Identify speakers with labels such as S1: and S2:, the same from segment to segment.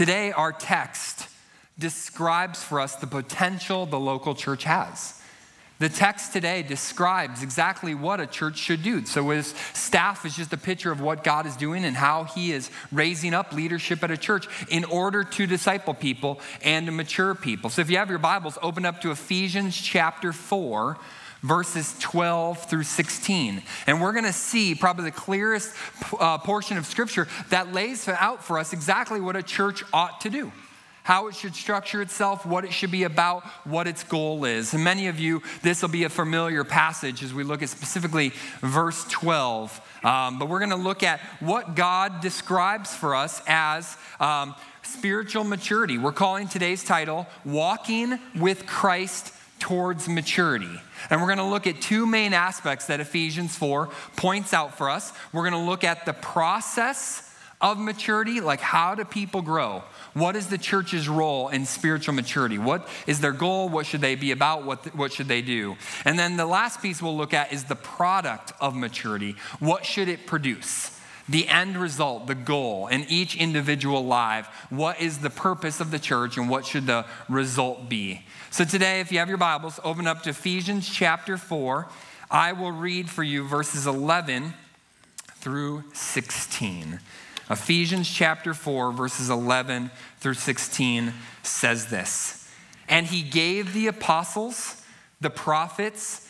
S1: Today, our text describes for us the potential the local church has. The text today describes exactly what a church should do. So, his staff is just a picture of what God is doing and how he is raising up leadership at a church in order to disciple people and to mature people. So, if you have your Bibles, open up to Ephesians chapter 4 verses 12 through 16. And we're going to see probably the clearest uh, portion of scripture that lays out for us exactly what a church ought to do how it should structure itself, what it should be about, what its goal is. And many of you, this will be a familiar passage as we look at specifically verse 12. Um, but we're going to look at what God describes for us as um, spiritual maturity. We're calling today's title Walking with Christ Towards Maturity. And we're going to look at two main aspects that Ephesians 4 points out for us. We're going to look at the process of maturity, like how do people grow? What is the church's role in spiritual maturity? What is their goal? What should they be about? What, what should they do? And then the last piece we'll look at is the product of maturity. What should it produce? The end result, the goal in each individual life. What is the purpose of the church and what should the result be? So today, if you have your Bibles, open up to Ephesians chapter 4. I will read for you verses 11 through 16. Ephesians chapter 4, verses 11 through 16 says this And he gave the apostles, the prophets,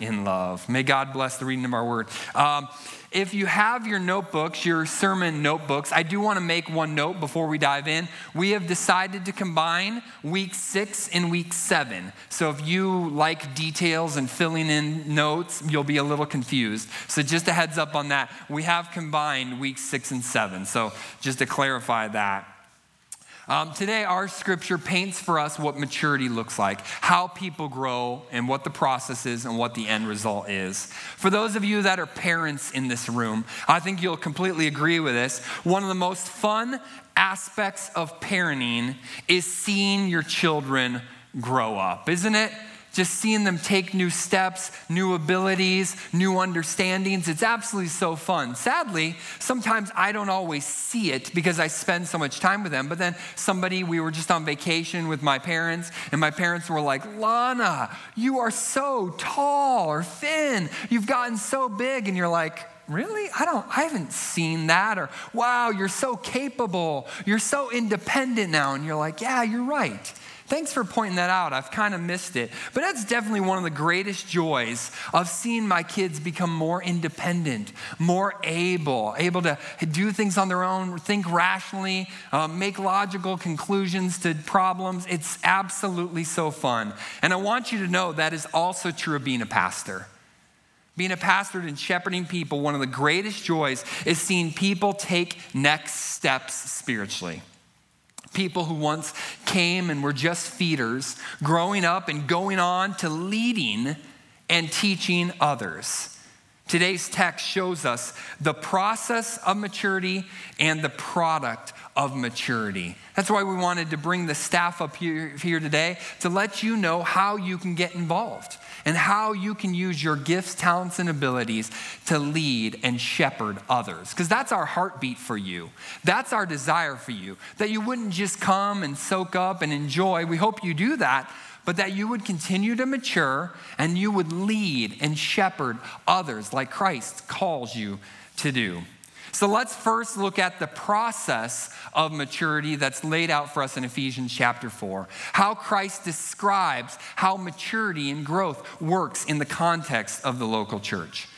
S1: in love. May God bless the reading of our word. Um, if you have your notebooks, your sermon notebooks, I do want to make one note before we dive in. We have decided to combine week six and week seven. So if you like details and filling in notes, you'll be a little confused. So just a heads up on that. We have combined week six and seven. So just to clarify that. Um, today, our scripture paints for us what maturity looks like, how people grow, and what the process is, and what the end result is. For those of you that are parents in this room, I think you'll completely agree with this. One of the most fun aspects of parenting is seeing your children grow up, isn't it? Just seeing them take new steps, new abilities, new understandings. It's absolutely so fun. Sadly, sometimes I don't always see it because I spend so much time with them. But then somebody, we were just on vacation with my parents, and my parents were like, Lana, you are so tall or thin. You've gotten so big. And you're like, really i don't i haven't seen that or wow you're so capable you're so independent now and you're like yeah you're right Thanks for pointing that out. I've kind of missed it. But that's definitely one of the greatest joys of seeing my kids become more independent, more able, able to do things on their own, think rationally, uh, make logical conclusions to problems. It's absolutely so fun. And I want you to know that is also true of being a pastor. Being a pastor and shepherding people, one of the greatest joys is seeing people take next steps spiritually. People who once came and were just feeders, growing up and going on to leading and teaching others. Today's text shows us the process of maturity and the product of maturity. That's why we wanted to bring the staff up here, here today to let you know how you can get involved and how you can use your gifts, talents, and abilities to lead and shepherd others. Because that's our heartbeat for you. That's our desire for you. That you wouldn't just come and soak up and enjoy. We hope you do that, but that you would continue to mature and you would lead and shepherd others like Christ calls you to do. So let's first look at the process of maturity that's laid out for us in Ephesians chapter 4. How Christ describes how maturity and growth works in the context of the local church.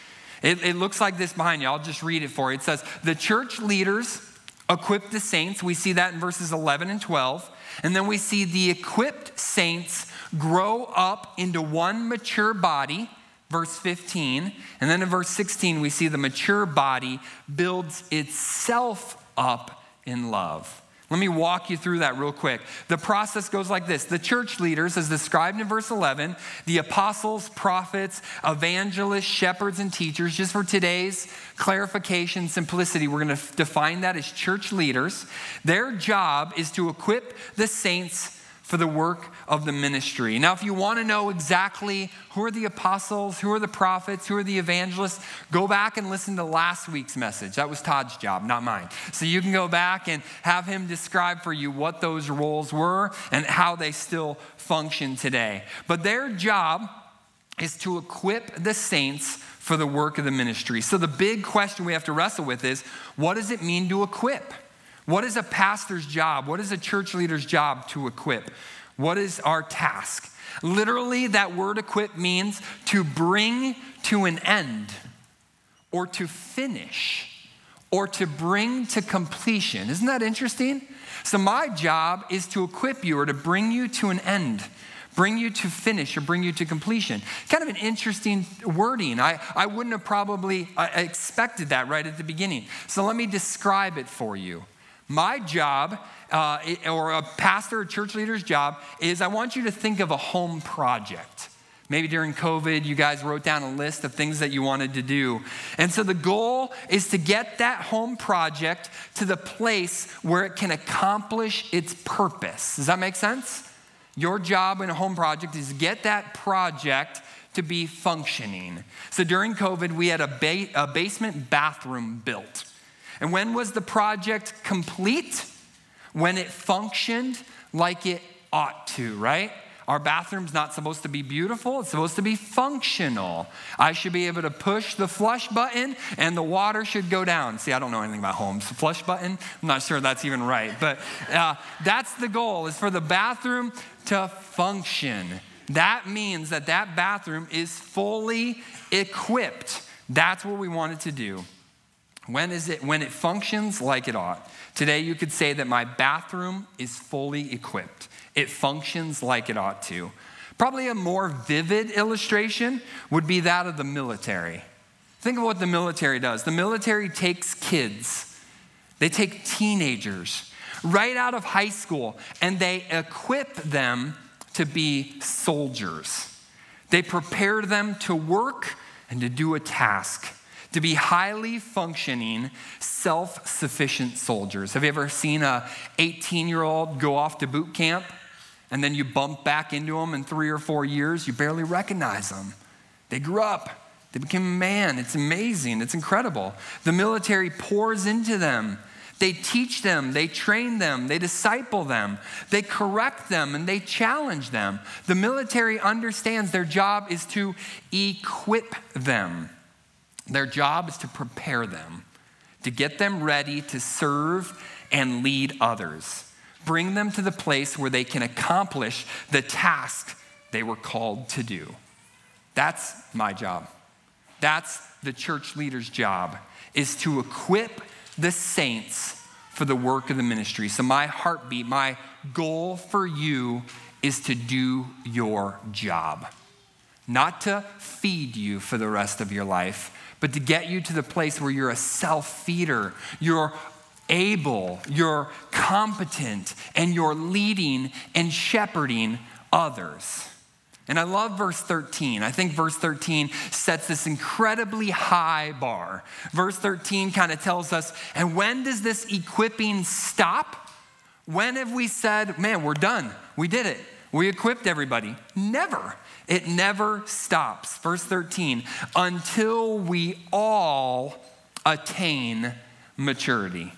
S1: It, it looks like this behind you. I'll just read it for you. It says, The church leaders equip the saints. We see that in verses 11 and 12. And then we see the equipped saints grow up into one mature body verse 15. And then in verse 16, we see the mature body builds itself up in love. Let me walk you through that real quick. The process goes like this The church leaders, as described in verse 11, the apostles, prophets, evangelists, shepherds, and teachers, just for today's clarification, simplicity, we're going to define that as church leaders. Their job is to equip the saints for the work of the ministry. Now, if you want to know exactly who are the apostles, who are the prophets, who are the evangelists, go back and listen to last week's message. That was Todd's job, not mine. So you can go back and have him describe for you what those roles were and how they still function today. But their job is to equip the saints for the work of the ministry. So the big question we have to wrestle with is what does it mean to equip? What is a pastor's job? What is a church leader's job to equip? What is our task? Literally, that word equip means to bring to an end or to finish or to bring to completion. Isn't that interesting? So, my job is to equip you or to bring you to an end, bring you to finish or bring you to completion. Kind of an interesting wording. I, I wouldn't have probably uh, expected that right at the beginning. So, let me describe it for you. My job, uh, or a pastor or church leader's job, is I want you to think of a home project. Maybe during COVID, you guys wrote down a list of things that you wanted to do. And so the goal is to get that home project to the place where it can accomplish its purpose. Does that make sense? Your job in a home project is get that project to be functioning. So during COVID, we had a, ba- a basement bathroom built. And when was the project complete? When it functioned like it ought to, right? Our bathroom's not supposed to be beautiful, it's supposed to be functional. I should be able to push the flush button and the water should go down. See, I don't know anything about homes. Flush button, I'm not sure that's even right, but uh, that's the goal is for the bathroom to function. That means that that bathroom is fully equipped. That's what we want it to do. When is it when it functions like it ought? Today you could say that my bathroom is fully equipped. It functions like it ought to. Probably a more vivid illustration would be that of the military. Think of what the military does. The military takes kids, they take teenagers right out of high school and they equip them to be soldiers. They prepare them to work and to do a task to be highly functioning, self sufficient soldiers. Have you ever seen a 18 year old go off to boot camp and then you bump back into them in three or four years? You barely recognize them. They grew up, they became a man. It's amazing, it's incredible. The military pours into them. They teach them, they train them, they disciple them, they correct them, and they challenge them. The military understands their job is to equip them. Their job is to prepare them, to get them ready to serve and lead others, bring them to the place where they can accomplish the task they were called to do. That's my job. That's the church leader's job is to equip the saints for the work of the ministry. So my heartbeat, my goal for you is to do your job. Not to feed you for the rest of your life, but to get you to the place where you're a self feeder. You're able, you're competent, and you're leading and shepherding others. And I love verse 13. I think verse 13 sets this incredibly high bar. Verse 13 kind of tells us, and when does this equipping stop? When have we said, man, we're done? We did it. We equipped everybody. Never. It never stops. Verse 13, until we all attain maturity,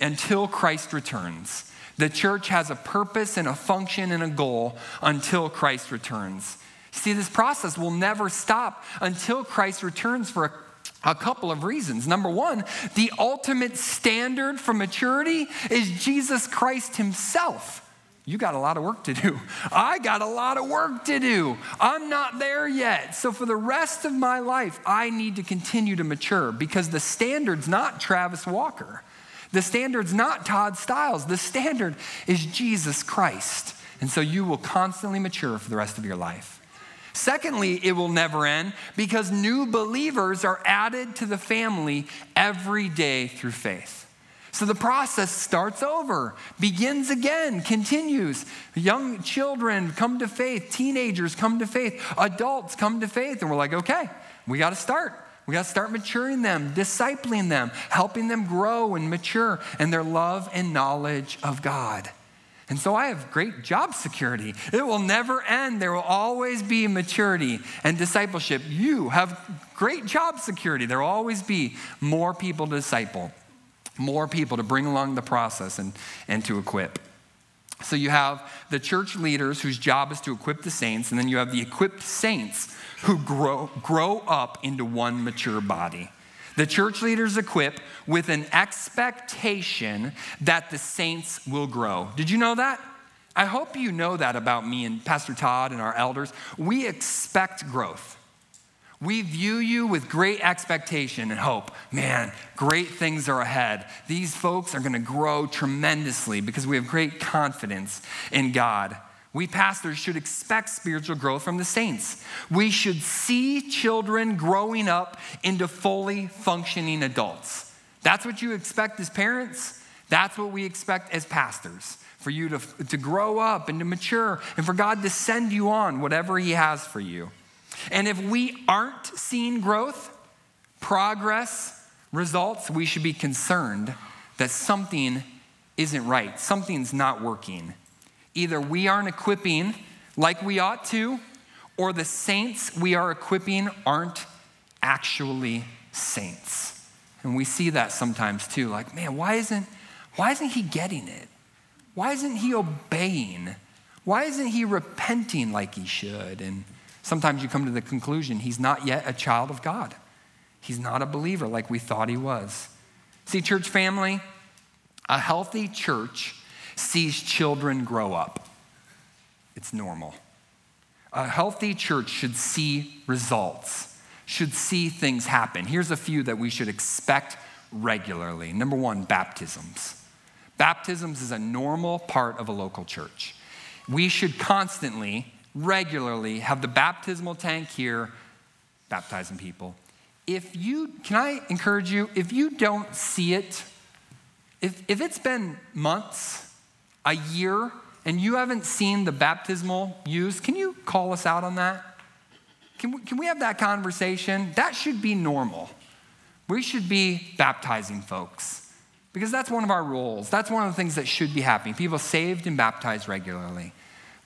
S1: until Christ returns. The church has a purpose and a function and a goal until Christ returns. See, this process will never stop until Christ returns for a, A couple of reasons. Number one, the ultimate standard for maturity is Jesus Christ Himself. You got a lot of work to do. I got a lot of work to do. I'm not there yet. So, for the rest of my life, I need to continue to mature because the standard's not Travis Walker. The standard's not Todd Stiles. The standard is Jesus Christ. And so you will constantly mature for the rest of your life. Secondly, it will never end because new believers are added to the family every day through faith. So the process starts over, begins again, continues. Young children come to faith, teenagers come to faith, adults come to faith, and we're like, okay, we got to start. We got to start maturing them, discipling them, helping them grow and mature in their love and knowledge of God. And so I have great job security. It will never end. There will always be maturity and discipleship. You have great job security. There will always be more people to disciple, more people to bring along the process and, and to equip. So you have the church leaders whose job is to equip the saints, and then you have the equipped saints who grow, grow up into one mature body. The church leaders equip with an expectation that the saints will grow. Did you know that? I hope you know that about me and Pastor Todd and our elders. We expect growth. We view you with great expectation and hope. Man, great things are ahead. These folks are going to grow tremendously because we have great confidence in God. We pastors should expect spiritual growth from the saints. We should see children growing up into fully functioning adults. That's what you expect as parents. That's what we expect as pastors for you to, to grow up and to mature and for God to send you on whatever He has for you. And if we aren't seeing growth, progress, results, we should be concerned that something isn't right, something's not working. Either we aren't equipping like we ought to, or the saints we are equipping aren't actually saints. And we see that sometimes too. Like, man, why isn't, why isn't he getting it? Why isn't he obeying? Why isn't he repenting like he should? And sometimes you come to the conclusion he's not yet a child of God. He's not a believer like we thought he was. See, church family, a healthy church sees children grow up. It's normal. A healthy church should see results, should see things happen. Here's a few that we should expect regularly. Number one, baptisms. Baptisms is a normal part of a local church. We should constantly, regularly have the baptismal tank here baptizing people. If you, can I encourage you, if you don't see it, if, if it's been months, a year and you haven't seen the baptismal used, can you call us out on that? Can we, can we have that conversation? That should be normal. We should be baptizing folks because that's one of our roles. That's one of the things that should be happening. People saved and baptized regularly.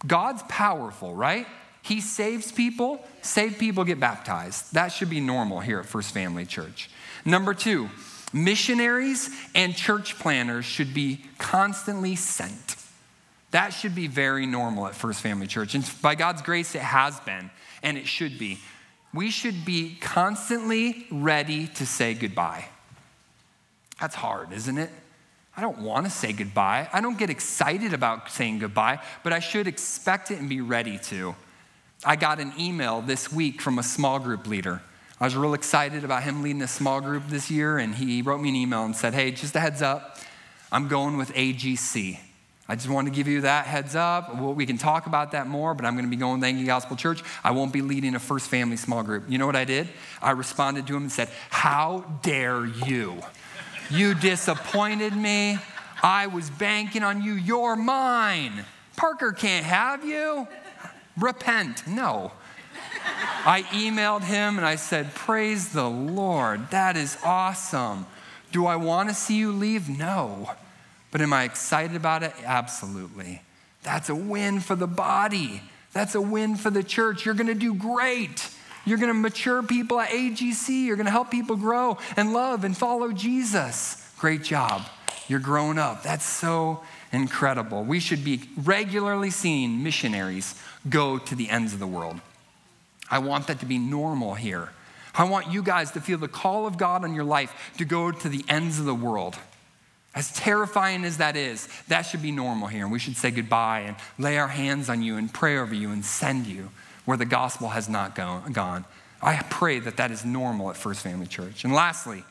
S1: God's powerful, right? He saves people, save people get baptized. That should be normal here at First Family Church. Number two, Missionaries and church planters should be constantly sent. That should be very normal at First Family Church. And by God's grace, it has been, and it should be. We should be constantly ready to say goodbye. That's hard, isn't it? I don't want to say goodbye. I don't get excited about saying goodbye, but I should expect it and be ready to. I got an email this week from a small group leader I was real excited about him leading a small group this year, and he wrote me an email and said, Hey, just a heads up, I'm going with AGC. I just wanted to give you that heads up. We can talk about that more, but I'm going to be going to Yankee Gospel Church. I won't be leading a first family small group. You know what I did? I responded to him and said, How dare you? You disappointed me. I was banking on you. You're mine. Parker can't have you. Repent. No. I emailed him and I said, Praise the Lord. That is awesome. Do I want to see you leave? No. But am I excited about it? Absolutely. That's a win for the body. That's a win for the church. You're going to do great. You're going to mature people at AGC. You're going to help people grow and love and follow Jesus. Great job. You're growing up. That's so incredible. We should be regularly seeing missionaries go to the ends of the world. I want that to be normal here. I want you guys to feel the call of God on your life to go to the ends of the world. As terrifying as that is, that should be normal here. And we should say goodbye and lay our hands on you and pray over you and send you where the gospel has not gone. I pray that that is normal at First Family Church. And lastly,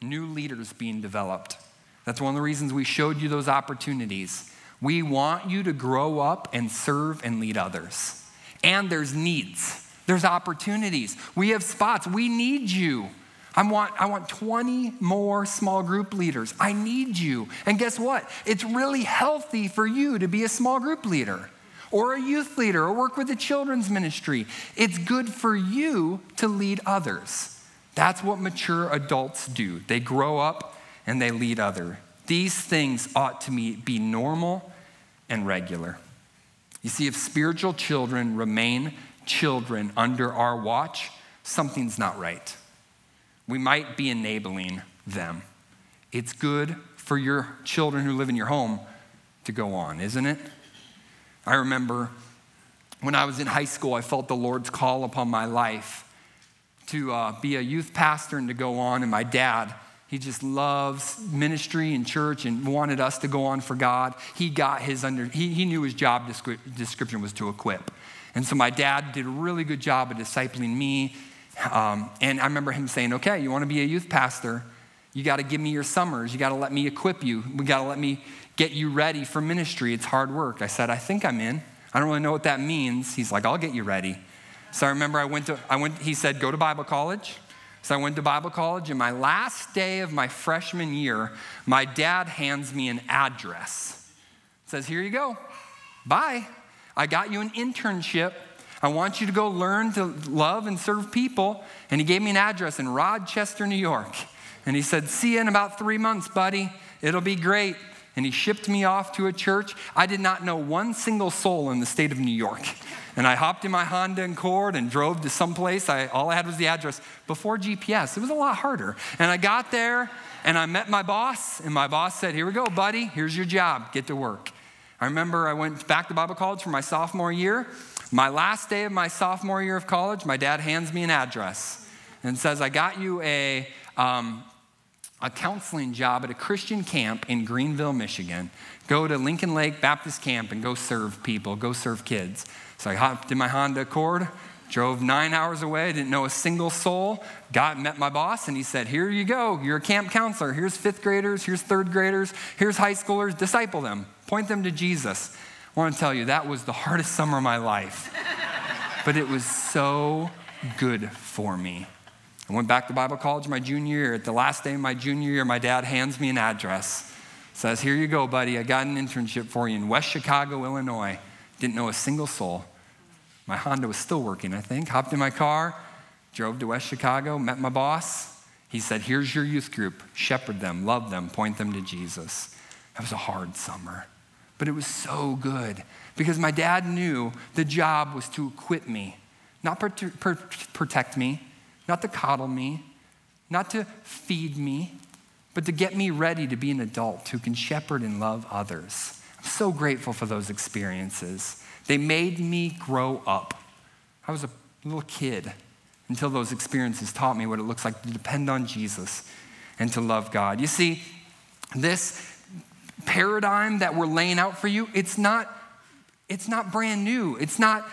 S1: new leaders being developed. That's one of the reasons we showed you those opportunities. We want you to grow up and serve and lead others. And there's needs, there's opportunities. We have spots. We need you. I want, I want 20 more small group leaders. I need you. And guess what? It's really healthy for you to be a small group leader or a youth leader or work with a children's ministry. It's good for you to lead others. That's what mature adults do. They grow up and they lead other. These things ought to be normal and regular. You see, if spiritual children remain children under our watch, something's not right. We might be enabling them. It's good for your children who live in your home to go on, isn't it? I remember when I was in high school, I felt the Lord's call upon my life to uh, be a youth pastor and to go on, and my dad he just loves ministry and church and wanted us to go on for God. He got his under, he, he knew his job description was to equip. And so my dad did a really good job of discipling me. Um, and I remember him saying, okay, you want to be a youth pastor? You got to give me your summers. You got to let me equip you. We got to let me get you ready for ministry. It's hard work. I said, I think I'm in. I don't really know what that means. He's like, I'll get you ready. So I remember I went to, I went, he said, go to Bible college. So I went to Bible college, and my last day of my freshman year, my dad hands me an address. says, Here you go. Bye. I got you an internship. I want you to go learn to love and serve people. And he gave me an address in Rochester, New York. And he said, See you in about three months, buddy. It'll be great. And he shipped me off to a church. I did not know one single soul in the state of New York. And I hopped in my Honda Accord and drove to some place. I, all I had was the address. Before GPS, it was a lot harder. And I got there and I met my boss, and my boss said, Here we go, buddy, here's your job, get to work. I remember I went back to Bible college for my sophomore year. My last day of my sophomore year of college, my dad hands me an address and says, I got you a, um, a counseling job at a Christian camp in Greenville, Michigan. Go to Lincoln Lake Baptist Camp and go serve people, go serve kids. So I hopped in my Honda Accord, drove nine hours away, didn't know a single soul, got met my boss, and he said, Here you go, you're a camp counselor. Here's fifth graders, here's third graders, here's high schoolers, disciple them, point them to Jesus. I want to tell you, that was the hardest summer of my life. but it was so good for me. I went back to Bible college my junior year. At the last day of my junior year, my dad hands me an address. Says, Here you go, buddy. I got an internship for you in West Chicago, Illinois. Didn't know a single soul. My Honda was still working, I think. Hopped in my car, drove to West Chicago, met my boss. He said, Here's your youth group. Shepherd them, love them, point them to Jesus. That was a hard summer, but it was so good because my dad knew the job was to equip me, not protect me, not to coddle me, not to feed me, but to get me ready to be an adult who can shepherd and love others. I'm so grateful for those experiences. They made me grow up. I was a little kid until those experiences taught me what it looks like to depend on Jesus and to love God. You see, this paradigm that we're laying out for you, it's not, it's not brand new. It's not,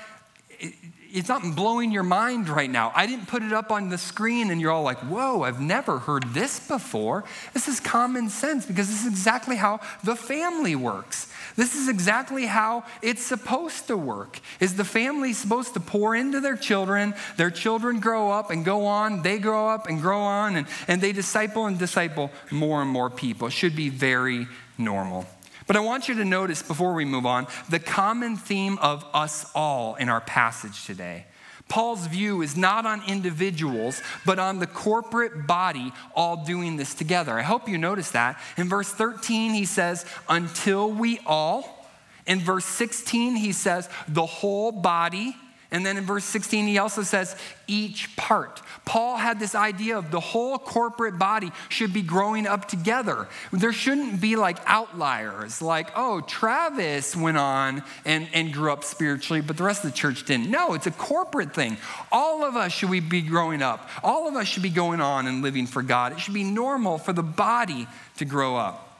S1: it's not blowing your mind right now. I didn't put it up on the screen and you're all like, whoa, I've never heard this before. This is common sense because this is exactly how the family works. This is exactly how it's supposed to work. Is the family supposed to pour into their children, their children grow up and go on, they grow up and grow on, and, and they disciple and disciple more and more people. It should be very normal. But I want you to notice before we move on the common theme of us all in our passage today. Paul's view is not on individuals, but on the corporate body all doing this together. I hope you notice that. In verse 13, he says, until we all. In verse 16, he says, the whole body. And then in verse 16, he also says, each part. Paul had this idea of the whole corporate body should be growing up together. There shouldn't be like outliers, like, oh, Travis went on and, and grew up spiritually, but the rest of the church didn't. No, it's a corporate thing. All of us should we be growing up. All of us should be going on and living for God. It should be normal for the body to grow up.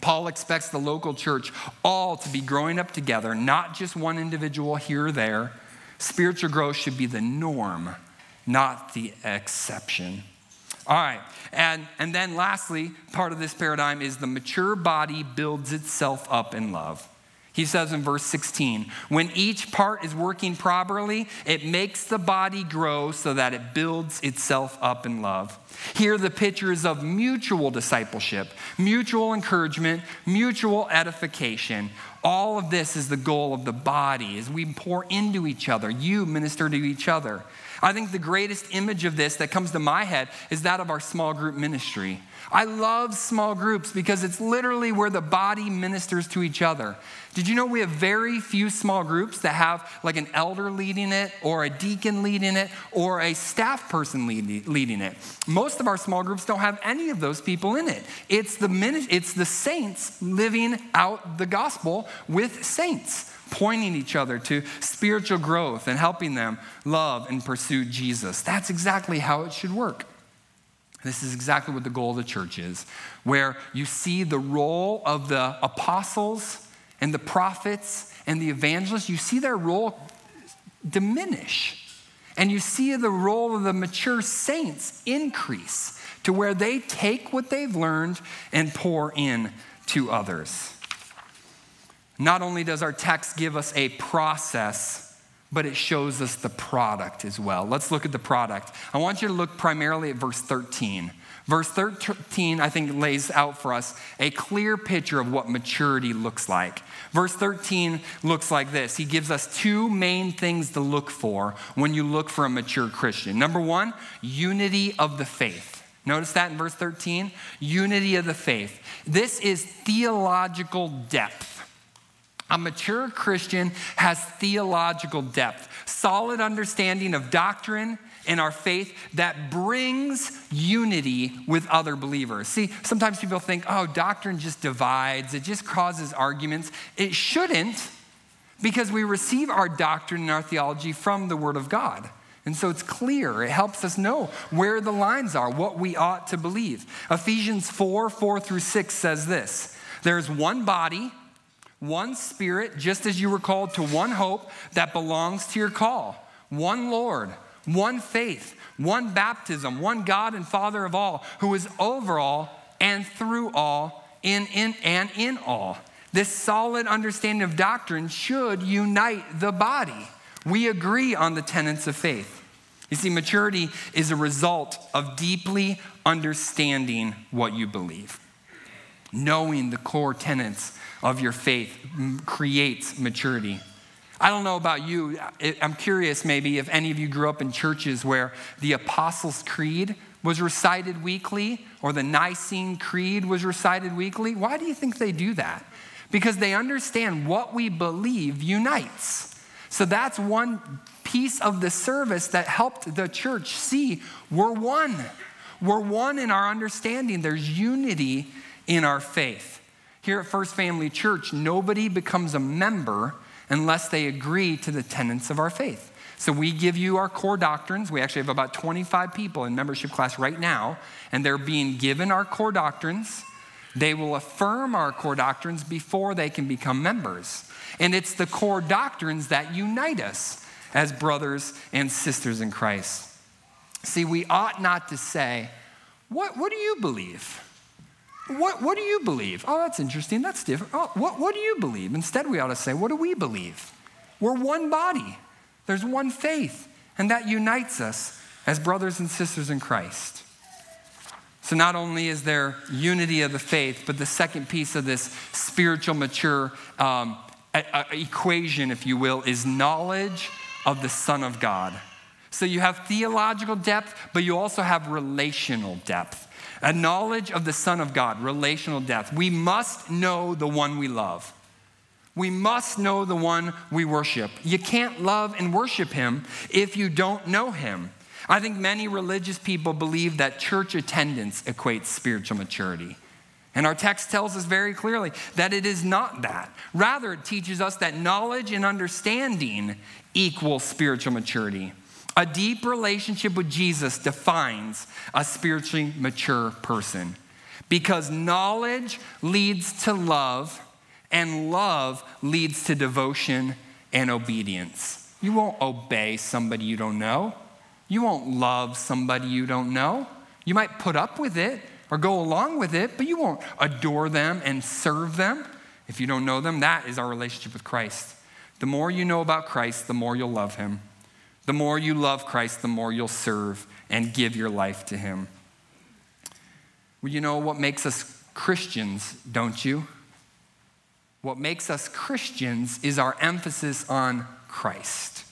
S1: Paul expects the local church all to be growing up together, not just one individual here or there. Spiritual growth should be the norm, not the exception. All right, and, and then lastly, part of this paradigm is the mature body builds itself up in love. He says in verse 16, when each part is working properly, it makes the body grow so that it builds itself up in love. Here, the picture is of mutual discipleship, mutual encouragement, mutual edification. All of this is the goal of the body as we pour into each other. You minister to each other. I think the greatest image of this that comes to my head is that of our small group ministry. I love small groups because it's literally where the body ministers to each other. Did you know we have very few small groups that have like an elder leading it, or a deacon leading it, or a staff person leading it? Most of our small groups don't have any of those people in it. It's the, it's the saints living out the gospel with saints pointing each other to spiritual growth and helping them love and pursue Jesus. That's exactly how it should work. This is exactly what the goal of the church is, where you see the role of the apostles and the prophets and the evangelists, you see their role diminish. And you see the role of the mature saints increase to where they take what they've learned and pour in to others. Not only does our text give us a process, but it shows us the product as well. Let's look at the product. I want you to look primarily at verse 13. Verse 13, I think, lays out for us a clear picture of what maturity looks like. Verse 13 looks like this He gives us two main things to look for when you look for a mature Christian. Number one, unity of the faith. Notice that in verse 13 unity of the faith. This is theological depth. A mature Christian has theological depth, solid understanding of doctrine and our faith that brings unity with other believers. See, sometimes people think, oh, doctrine just divides, it just causes arguments. It shouldn't, because we receive our doctrine and our theology from the Word of God. And so it's clear. It helps us know where the lines are, what we ought to believe. Ephesians 4 4 through 6 says this There's one body one spirit, just as you were called to one hope that belongs to your call, one Lord, one faith, one baptism, one God and Father of all, who is over all and through all, in, in and in all. This solid understanding of doctrine should unite the body. We agree on the tenets of faith. You see, maturity is a result of deeply understanding what you believe, knowing the core tenets of your faith creates maturity. I don't know about you. I'm curious maybe if any of you grew up in churches where the Apostles' Creed was recited weekly or the Nicene Creed was recited weekly. Why do you think they do that? Because they understand what we believe unites. So that's one piece of the service that helped the church see we're one. We're one in our understanding, there's unity in our faith. Here at First Family Church, nobody becomes a member unless they agree to the tenets of our faith. So we give you our core doctrines. We actually have about 25 people in membership class right now, and they're being given our core doctrines. They will affirm our core doctrines before they can become members. And it's the core doctrines that unite us as brothers and sisters in Christ. See, we ought not to say, What, what do you believe? What, what do you believe? Oh, that's interesting. That's different. Oh, what, what do you believe? Instead, we ought to say, What do we believe? We're one body, there's one faith, and that unites us as brothers and sisters in Christ. So, not only is there unity of the faith, but the second piece of this spiritual mature um, a, a equation, if you will, is knowledge of the Son of God. So, you have theological depth, but you also have relational depth a knowledge of the Son of God, relational depth. We must know the one we love. We must know the one we worship. You can't love and worship him if you don't know him. I think many religious people believe that church attendance equates spiritual maturity. And our text tells us very clearly that it is not that. Rather, it teaches us that knowledge and understanding equal spiritual maturity. A deep relationship with Jesus defines a spiritually mature person because knowledge leads to love, and love leads to devotion and obedience. You won't obey somebody you don't know. You won't love somebody you don't know. You might put up with it or go along with it, but you won't adore them and serve them if you don't know them. That is our relationship with Christ. The more you know about Christ, the more you'll love him. The more you love Christ, the more you'll serve and give your life to him. Well, you know what makes us Christians, don't you? What makes us Christians is our emphasis on Christ,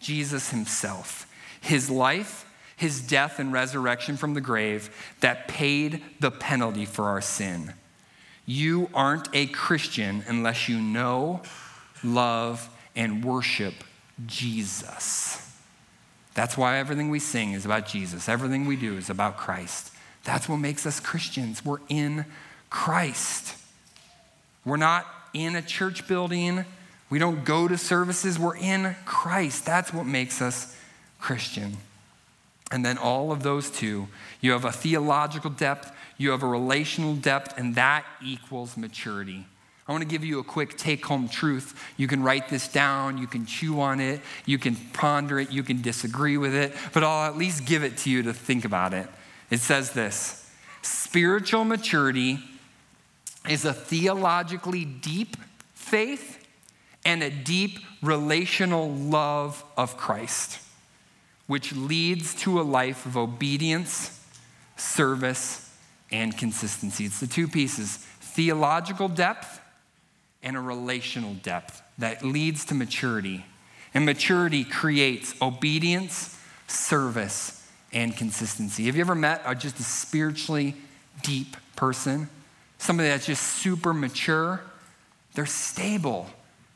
S1: Jesus himself his life, his death, and resurrection from the grave that paid the penalty for our sin. You aren't a Christian unless you know, love, and worship Jesus. That's why everything we sing is about Jesus. Everything we do is about Christ. That's what makes us Christians. We're in Christ. We're not in a church building. We don't go to services. We're in Christ. That's what makes us Christian. And then all of those two, you have a theological depth, you have a relational depth, and that equals maturity. I want to give you a quick take home truth. You can write this down, you can chew on it, you can ponder it, you can disagree with it, but I'll at least give it to you to think about it. It says this spiritual maturity is a theologically deep faith and a deep relational love of Christ which leads to a life of obedience, service, and consistency. It's the two pieces theological depth and a relational depth that leads to maturity. And maturity creates obedience, service, and consistency. Have you ever met a, just a spiritually deep person? Somebody that's just super mature? They're stable,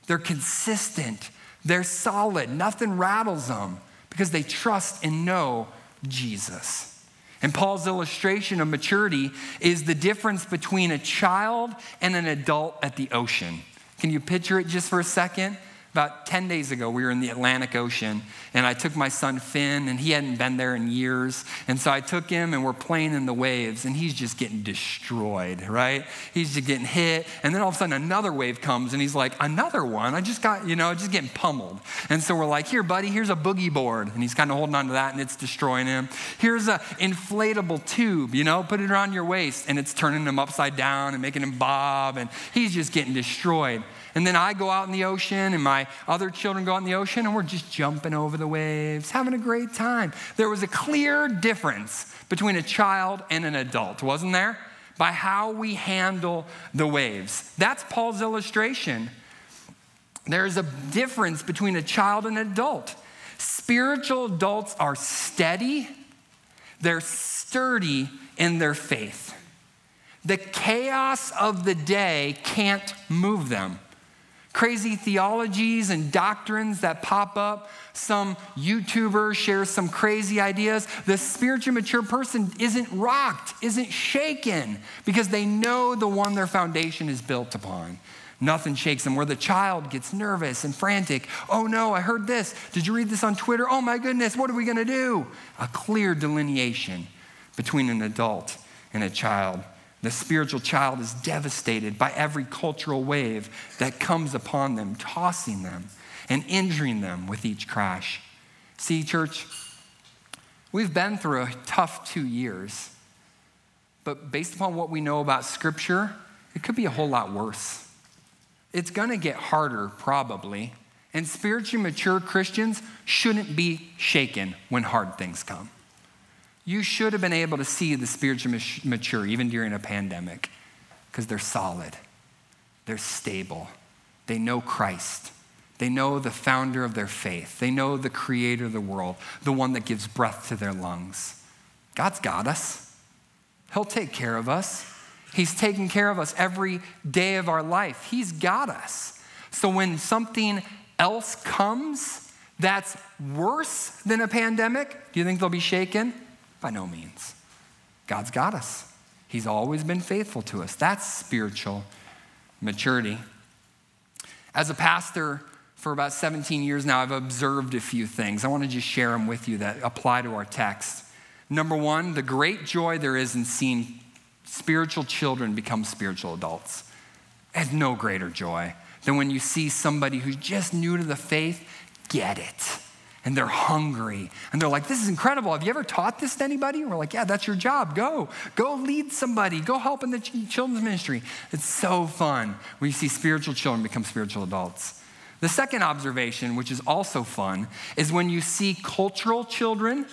S1: they're consistent, they're solid, nothing rattles them because they trust and know Jesus. And Paul's illustration of maturity is the difference between a child and an adult at the ocean. Can you picture it just for a second? About 10 days ago, we were in the Atlantic Ocean, and I took my son Finn, and he hadn't been there in years. And so I took him, and we're playing in the waves, and he's just getting destroyed, right? He's just getting hit. And then all of a sudden, another wave comes, and he's like, Another one? I just got, you know, just getting pummeled. And so we're like, Here, buddy, here's a boogie board. And he's kind of holding on to that, and it's destroying him. Here's an inflatable tube, you know, put it around your waist, and it's turning him upside down and making him bob, and he's just getting destroyed. And then I go out in the ocean, and my other children go out in the ocean, and we're just jumping over the waves, having a great time. There was a clear difference between a child and an adult, wasn't there? By how we handle the waves. That's Paul's illustration. There's a difference between a child and an adult. Spiritual adults are steady, they're sturdy in their faith. The chaos of the day can't move them crazy theologies and doctrines that pop up. Some YouTuber shares some crazy ideas. The spiritually mature person isn't rocked, isn't shaken, because they know the one their foundation is built upon. Nothing shakes them. Where the child gets nervous and frantic. Oh no, I heard this. Did you read this on Twitter? Oh my goodness, what are we going to do? A clear delineation between an adult and a child. The spiritual child is devastated by every cultural wave that comes upon them, tossing them and injuring them with each crash. See, church, we've been through a tough two years, but based upon what we know about Scripture, it could be a whole lot worse. It's gonna get harder, probably, and spiritually mature Christians shouldn't be shaken when hard things come. You should have been able to see the spiritually mature even during a pandemic because they're solid, they're stable, they know Christ. They know the founder of their faith. They know the creator of the world, the one that gives breath to their lungs. God's got us. He'll take care of us. He's taking care of us every day of our life. He's got us. So when something else comes that's worse than a pandemic, do you think they'll be shaken? By no means. God's got us. He's always been faithful to us. That's spiritual maturity. As a pastor for about 17 years now, I've observed a few things. I want to just share them with you that apply to our text. Number one, the great joy there is in seeing spiritual children become spiritual adults. There's no greater joy than when you see somebody who's just new to the faith get it. And they're hungry. And they're like, this is incredible. Have you ever taught this to anybody? And we're like, yeah, that's your job. Go. Go lead somebody. Go help in the children's ministry. It's so fun when you see spiritual children become spiritual adults. The second observation, which is also fun, is when you see cultural children,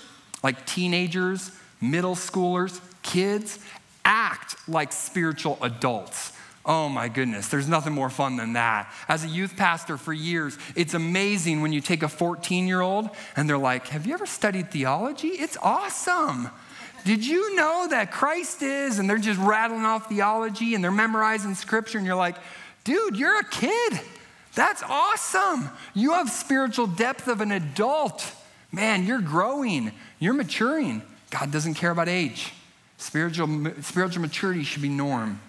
S1: like teenagers, middle schoolers, kids, act like spiritual adults. Oh my goodness, there's nothing more fun than that. As a youth pastor for years, it's amazing when you take a 14 year old and they're like, Have you ever studied theology? It's awesome. Did you know that Christ is? And they're just rattling off theology and they're memorizing scripture, and you're like, Dude, you're a kid. That's awesome. You have spiritual depth of an adult. Man, you're growing, you're maturing. God doesn't care about age. Spiritual, spiritual maturity should be norm.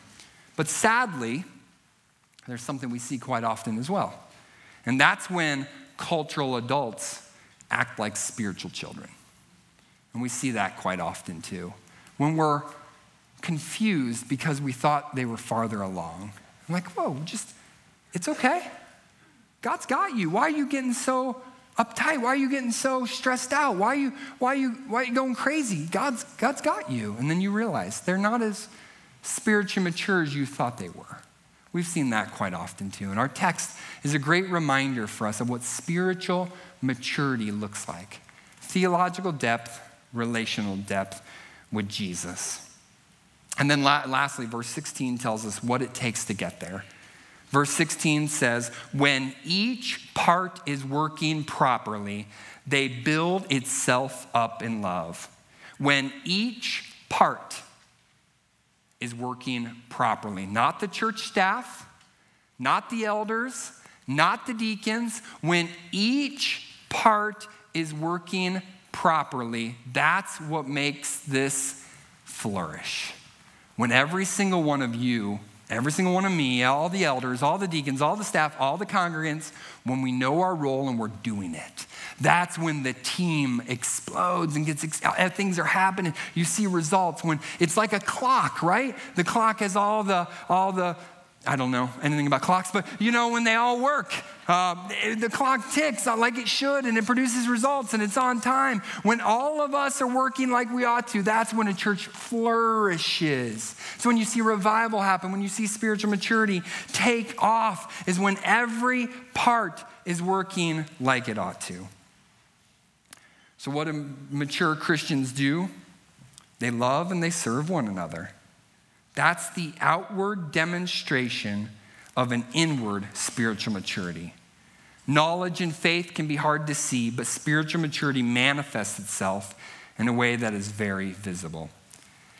S1: But sadly, there's something we see quite often as well. And that's when cultural adults act like spiritual children. And we see that quite often too. When we're confused because we thought they were farther along. I'm like, whoa, just, it's okay. God's got you. Why are you getting so uptight? Why are you getting so stressed out? Why are you, why are you, why are you going crazy? God's, God's got you. And then you realize they're not as spiritually mature as you thought they were. We've seen that quite often too. And our text is a great reminder for us of what spiritual maturity looks like theological depth, relational depth with Jesus. And then lastly, verse 16 tells us what it takes to get there. Verse 16 says, When each part is working properly, they build itself up in love. When each part is working properly. Not the church staff, not the elders, not the deacons. When each part is working properly, that's what makes this flourish. When every single one of you Every single one of me, all the elders, all the deacons, all the staff, all the congregants, when we know our role and we're doing it. That's when the team explodes and gets, uh, things are happening. You see results when it's like a clock, right? The clock has all the, all the, I don't know anything about clocks, but you know, when they all work, uh, the clock ticks like it should and it produces results and it's on time. When all of us are working like we ought to, that's when a church flourishes. So when you see revival happen, when you see spiritual maturity take off, is when every part is working like it ought to. So, what do mature Christians do? They love and they serve one another. That's the outward demonstration of an inward spiritual maturity. Knowledge and faith can be hard to see, but spiritual maturity manifests itself in a way that is very visible.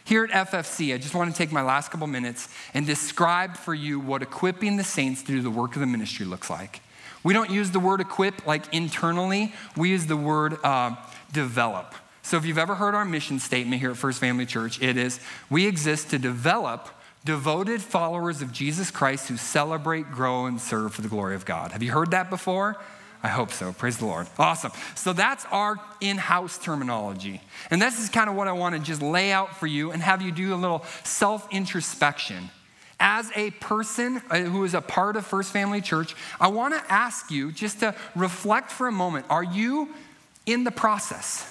S1: Here at FFC, I just want to take my last couple minutes and describe for you what equipping the saints to do the work of the ministry looks like. We don't use the word equip like internally, we use the word uh, develop. So, if you've ever heard our mission statement here at First Family Church, it is we exist to develop devoted followers of Jesus Christ who celebrate, grow, and serve for the glory of God. Have you heard that before? I hope so. Praise the Lord. Awesome. So that's our in house terminology. And this is kind of what I want to just lay out for you and have you do a little self introspection. As a person uh, who is a part of First Family Church, I want to ask you just to reflect for a moment are you in the process?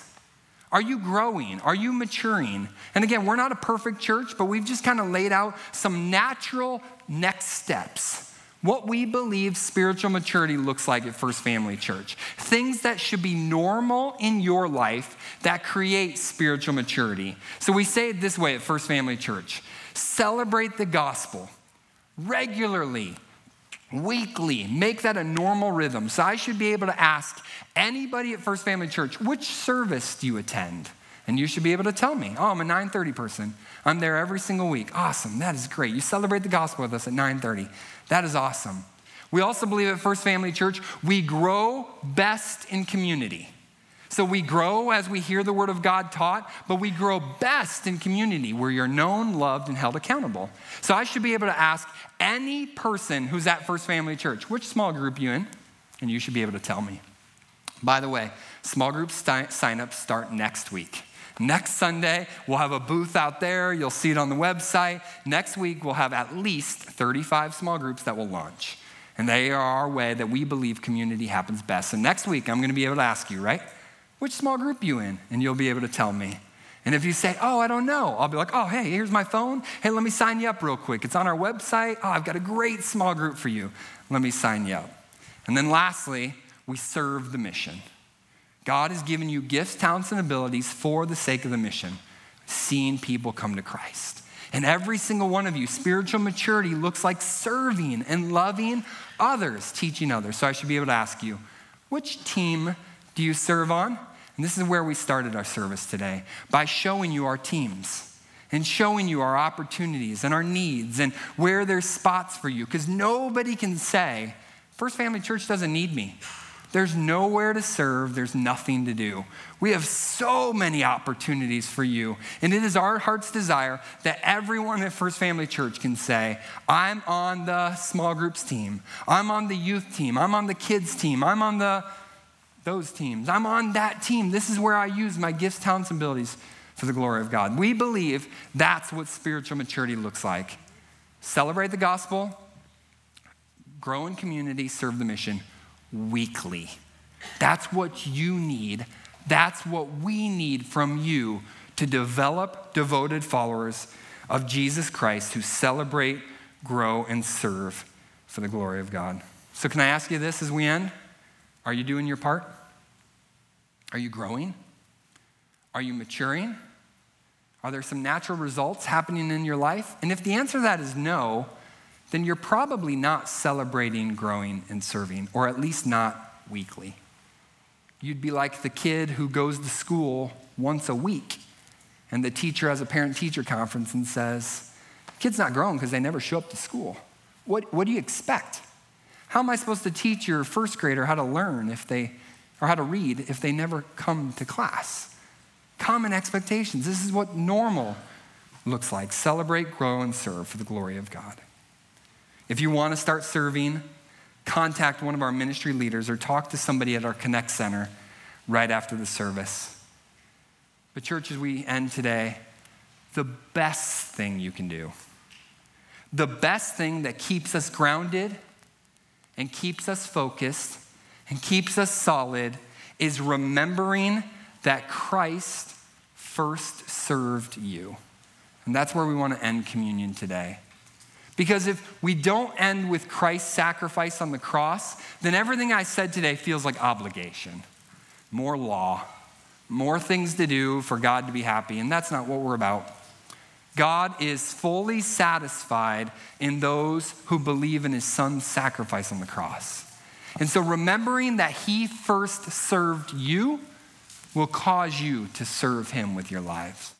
S1: Are you growing? Are you maturing? And again, we're not a perfect church, but we've just kind of laid out some natural next steps. What we believe spiritual maturity looks like at First Family Church. Things that should be normal in your life that create spiritual maturity. So we say it this way at First Family Church celebrate the gospel regularly, weekly. Make that a normal rhythm. So I should be able to ask anybody at First Family Church, which service do you attend? And you should be able to tell me, oh, I'm a 930 person. I'm there every single week. Awesome. That is great. You celebrate the gospel with us at 930. That is awesome. We also believe at First Family Church, we grow best in community. So we grow as we hear the word of God taught, but we grow best in community where you're known, loved, and held accountable. So I should be able to ask any person who's at First Family Church, which small group you in? And you should be able to tell me. By the way, small group st- signups start next week. Next Sunday, we'll have a booth out there. You'll see it on the website. Next week, we'll have at least 35 small groups that will launch. And they are our way that we believe community happens best. And next week, I'm going to be able to ask you, right? Which small group you in? And you'll be able to tell me. And if you say, oh, I don't know, I'll be like, oh, hey, here's my phone. Hey, let me sign you up real quick. It's on our website. Oh, I've got a great small group for you. Let me sign you up. And then lastly, we serve the mission. God has given you gifts, talents, and abilities for the sake of the mission, seeing people come to Christ. And every single one of you, spiritual maturity looks like serving and loving others, teaching others. So I should be able to ask you, which team do you serve on? And this is where we started our service today by showing you our teams and showing you our opportunities and our needs and where there's spots for you. Because nobody can say, First Family Church doesn't need me. There's nowhere to serve, there's nothing to do. We have so many opportunities for you. And it is our heart's desire that everyone at First Family Church can say, I'm on the small groups team, I'm on the youth team, I'm on the kids team, I'm on the those teams. I'm on that team. This is where I use my gifts, talents, and abilities for the glory of God. We believe that's what spiritual maturity looks like. Celebrate the gospel, grow in community, serve the mission weekly. That's what you need. That's what we need from you to develop devoted followers of Jesus Christ who celebrate, grow, and serve for the glory of God. So, can I ask you this as we end? Are you doing your part? Are you growing? Are you maturing? Are there some natural results happening in your life? And if the answer to that is no, then you're probably not celebrating growing and serving, or at least not weekly. You'd be like the kid who goes to school once a week, and the teacher has a parent teacher conference and says, Kid's not growing because they never show up to school. What, what do you expect? How am I supposed to teach your first grader how to learn if they, or how to read if they never come to class? Common expectations. This is what normal looks like. Celebrate, grow, and serve for the glory of God. If you want to start serving, contact one of our ministry leaders or talk to somebody at our Connect Center right after the service. But, church, as we end today, the best thing you can do, the best thing that keeps us grounded and keeps us focused and keeps us solid is remembering that Christ first served you. And that's where we want to end communion today. Because if we don't end with Christ's sacrifice on the cross, then everything I said today feels like obligation, more law, more things to do for God to be happy. And that's not what we're about. God is fully satisfied in those who believe in his son's sacrifice on the cross. And so remembering that he first served you will cause you to serve him with your lives.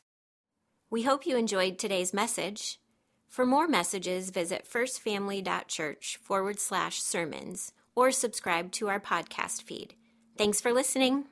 S2: We hope you enjoyed today's message. For more messages, visit firstfamily.church forward slash sermons or subscribe to our podcast feed. Thanks for listening.